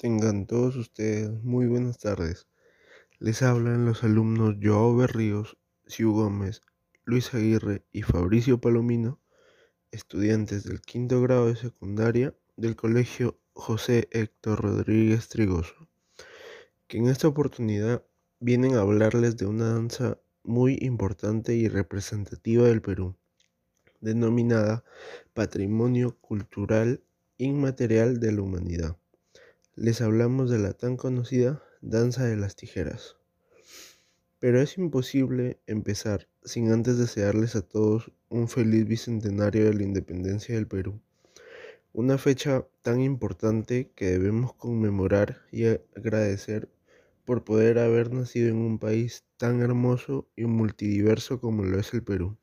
Tengan todos ustedes muy buenas tardes. Les hablan los alumnos Joao Berríos, Siu Gómez, Luis Aguirre y Fabricio Palomino, estudiantes del quinto grado de secundaria del Colegio José Héctor Rodríguez Trigoso, que en esta oportunidad vienen a hablarles de una danza muy importante y representativa del Perú, denominada Patrimonio Cultural Inmaterial de la Humanidad les hablamos de la tan conocida danza de las tijeras. Pero es imposible empezar sin antes desearles a todos un feliz bicentenario de la independencia del Perú. Una fecha tan importante que debemos conmemorar y agradecer por poder haber nacido en un país tan hermoso y multidiverso como lo es el Perú.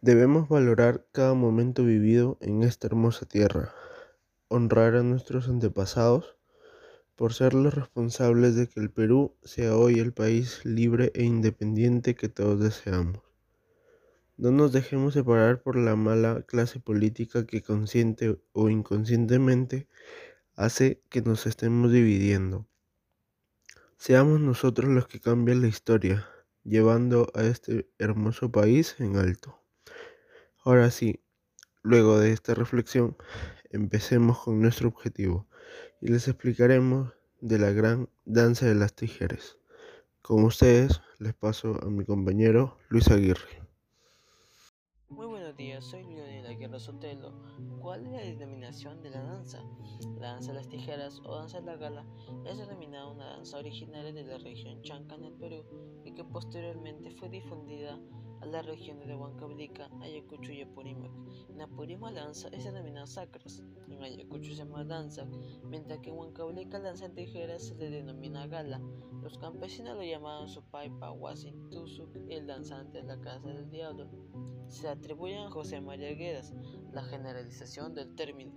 Debemos valorar cada momento vivido en esta hermosa tierra, honrar a nuestros antepasados por ser los responsables de que el Perú sea hoy el país libre e independiente que todos deseamos. No nos dejemos separar por la mala clase política que consciente o inconscientemente hace que nos estemos dividiendo. Seamos nosotros los que cambian la historia, llevando a este hermoso país en alto. Ahora sí, luego de esta reflexión, empecemos con nuestro objetivo y les explicaremos de la gran danza de las tijeras. Con ustedes les paso a mi compañero Luis Aguirre. Muy buenos días, soy Leonel Aguirre Sotelo. ¿Cuál es la denominación de la danza? La danza de las tijeras o danza de la gala es denominada una danza originaria de la región Chanca en el Perú y que posteriormente fue difundida a las regiones de Huancablica, Ayacucho y Apurímac. En Apurímac la danza es denominada sacras, en Ayacucho se llama danza, mientras que en Huancablica la danza en tijeras se le denomina gala. Los campesinos lo llamaban Supaipa, Huasin, Tusuk, el danzante de la casa del diablo. Se atribuyen a José María Guedas la generalización del término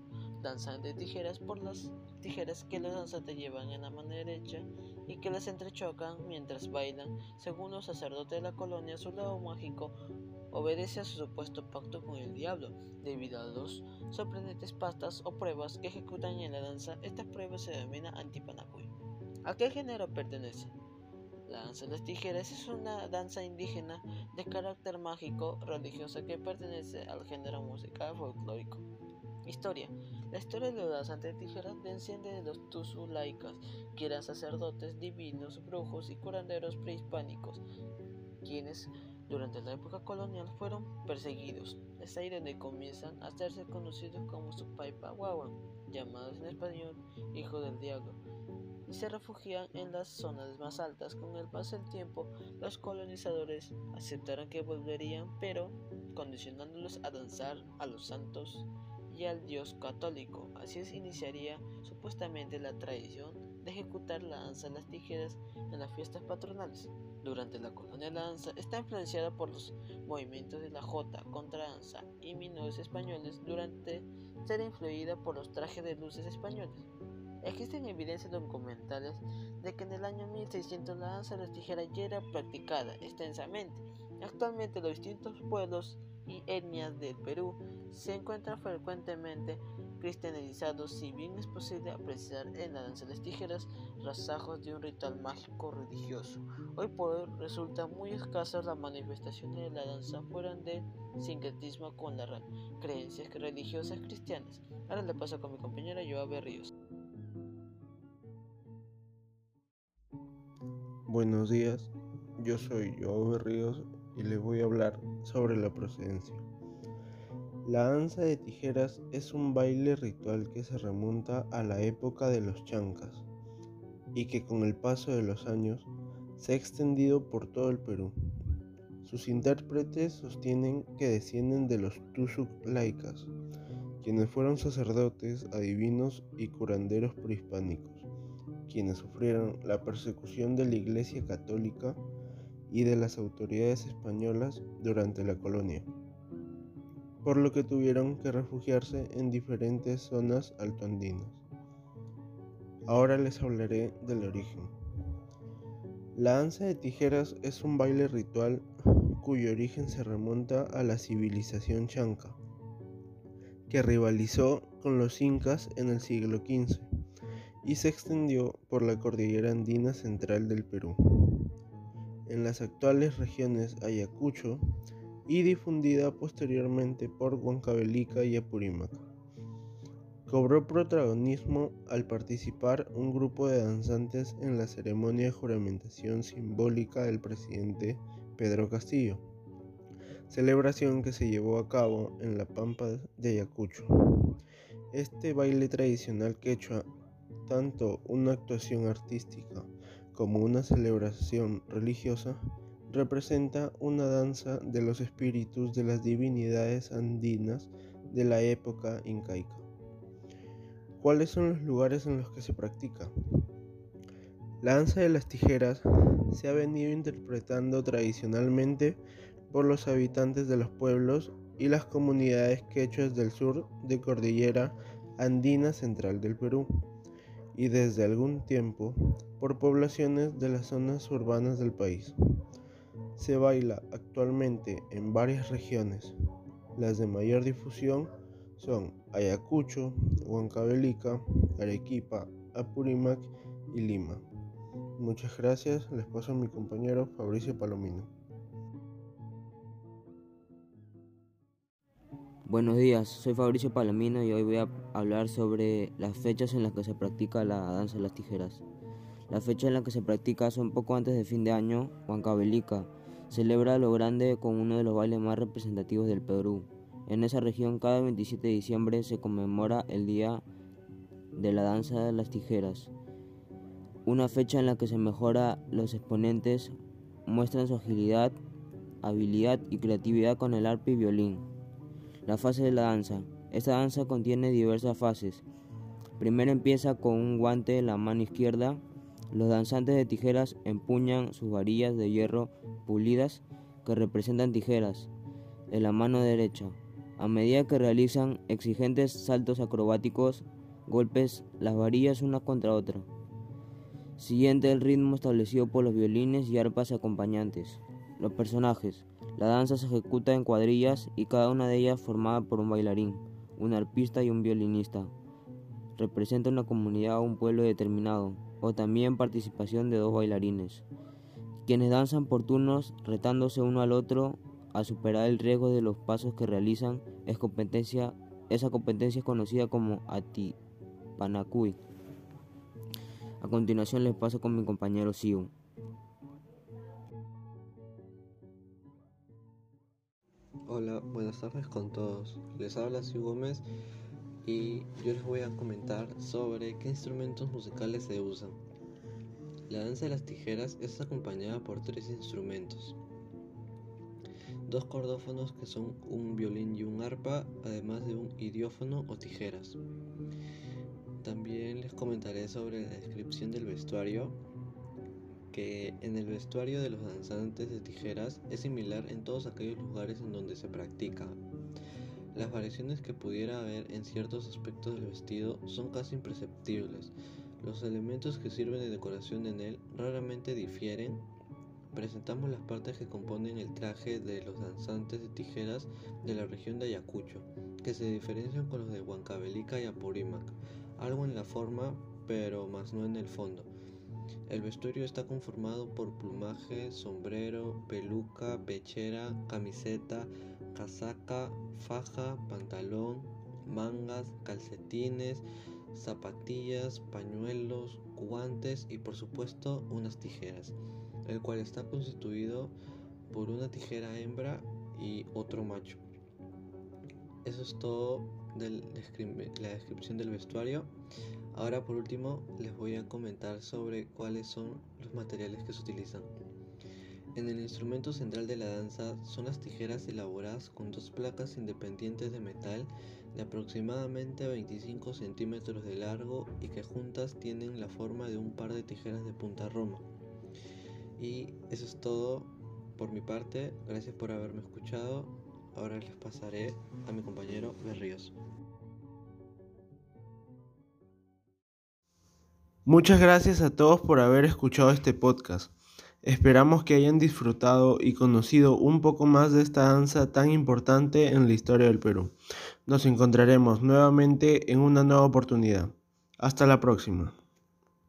danzante de tijeras por las tijeras que los danzantes llevan en la mano derecha y que las entrechocan mientras bailan. Según los sacerdotes de la colonia, su lado mágico obedece a su supuesto pacto con el diablo. Debido a los sorprendentes pastas o pruebas que ejecutan en la danza, estas pruebas se denominan antipanacuy. ¿A qué género pertenece? La danza de las tijeras es una danza indígena de carácter mágico religiosa que pertenece al género musical folclórico. Historia. La historia de los danzantes de tijeras desciende de los Tuzulaicas, que eran sacerdotes divinos, brujos y curanderos prehispánicos, quienes durante la época colonial fueron perseguidos. Es ahí donde comienzan a hacerse conocidos como Supaipa Wawan, llamados en español Hijo del Diablo, y se refugian en las zonas más altas. Con el paso del tiempo, los colonizadores aceptaron que volverían, pero condicionándolos a danzar a los santos y al dios católico. Así se iniciaría supuestamente la tradición de ejecutar la danza de las tijeras en las fiestas patronales. Durante la colonia la danza está influenciada por los movimientos de la Jota, danza y minores españoles durante ser influida por los trajes de luces españoles. Existen evidencias documentales de que en el año 1600 la danza de las tijeras ya era practicada extensamente. Actualmente los distintos pueblos y etnias del Perú se encuentran frecuentemente cristianizados, si bien es posible apreciar en la danza de las tijeras rasajos de un ritual mágico religioso. Hoy por hoy resulta muy escasas las manifestaciones de la danza fuera del sincretismo con las creencias religiosas cristianas. Ahora le paso con mi compañera Joa Berríos. Buenos días, yo soy Joao Berríos y les voy a hablar sobre la procedencia. La danza de tijeras es un baile ritual que se remonta a la época de los chancas y que con el paso de los años se ha extendido por todo el Perú. Sus intérpretes sostienen que descienden de los Tusuk laicas, quienes fueron sacerdotes, adivinos y curanderos prehispánicos, quienes sufrieron la persecución de la Iglesia Católica y de las autoridades españolas durante la colonia, por lo que tuvieron que refugiarse en diferentes zonas altoandinas. Ahora les hablaré del origen. La danza de tijeras es un baile ritual cuyo origen se remonta a la civilización chanca, que rivalizó con los incas en el siglo XV y se extendió por la cordillera andina central del Perú, en las actuales regiones Ayacucho y difundida posteriormente por Huancavelica y Apurímac. Cobró protagonismo al participar un grupo de danzantes en la ceremonia de juramentación simbólica del presidente Pedro Castillo, celebración que se llevó a cabo en la Pampa de Ayacucho. Este baile tradicional quechua tanto una actuación artística como una celebración religiosa, representa una danza de los espíritus de las divinidades andinas de la época incaica. ¿Cuáles son los lugares en los que se practica? La danza de las tijeras se ha venido interpretando tradicionalmente por los habitantes de los pueblos y las comunidades quechuas del sur de Cordillera Andina Central del Perú y desde algún tiempo por poblaciones de las zonas urbanas del país. Se baila actualmente en varias regiones. Las de mayor difusión son Ayacucho, Huancavelica, Arequipa, Apurímac y Lima. Muchas gracias, les paso a mi compañero Fabricio Palomino. Buenos días, soy Fabricio Palomino y hoy voy a hablar sobre las fechas en las que se practica la danza de las tijeras. Las fechas en las que se practica son poco antes de fin de año, Huancavelica. Celebra lo grande con uno de los bailes más representativos del Perú. En esa región cada 27 de diciembre se conmemora el Día de la Danza de las Tijeras. Una fecha en la que se mejora los exponentes muestran su agilidad, habilidad y creatividad con el arpa y violín. La fase de la danza. Esta danza contiene diversas fases. Primero empieza con un guante en la mano izquierda. Los danzantes de tijeras empuñan sus varillas de hierro pulidas que representan tijeras en la mano derecha. A medida que realizan exigentes saltos acrobáticos, golpes las varillas una contra otra. Siguiente el ritmo establecido por los violines y arpas acompañantes. Los personajes. La danza se ejecuta en cuadrillas y cada una de ellas formada por un bailarín, un arpista y un violinista. Representa una comunidad o un pueblo determinado, o también participación de dos bailarines, quienes danzan por turnos retándose uno al otro a superar el riesgo de los pasos que realizan. Es competencia, esa competencia es conocida como Atipanacui. A continuación les paso con mi compañero Siu. Hola, buenas tardes con todos. Les habla Siu Gómez y yo les voy a comentar sobre qué instrumentos musicales se usan. La danza de las tijeras es acompañada por tres instrumentos. Dos cordófonos que son un violín y un arpa, además de un idiófono o tijeras. También les comentaré sobre la descripción del vestuario que en el vestuario de los danzantes de tijeras es similar en todos aquellos lugares en donde se practica. Las variaciones que pudiera haber en ciertos aspectos del vestido son casi imperceptibles. Los elementos que sirven de decoración en él raramente difieren. Presentamos las partes que componen el traje de los danzantes de tijeras de la región de Ayacucho, que se diferencian con los de Huancavelica y Apurímac, algo en la forma, pero más no en el fondo. El vestuario está conformado por plumaje, sombrero, peluca, pechera, camiseta, casaca, faja, pantalón, mangas, calcetines, zapatillas, pañuelos, guantes y por supuesto unas tijeras, el cual está constituido por una tijera hembra y otro macho. Eso es todo de la descripción del vestuario. Ahora por último les voy a comentar sobre cuáles son los materiales que se utilizan. En el instrumento central de la danza son las tijeras elaboradas con dos placas independientes de metal de aproximadamente 25 centímetros de largo y que juntas tienen la forma de un par de tijeras de punta roma. Y eso es todo por mi parte, gracias por haberme escuchado. Ahora les pasaré a mi compañero Berríos. Muchas gracias a todos por haber escuchado este podcast. Esperamos que hayan disfrutado y conocido un poco más de esta danza tan importante en la historia del Perú. Nos encontraremos nuevamente en una nueva oportunidad. Hasta la próxima.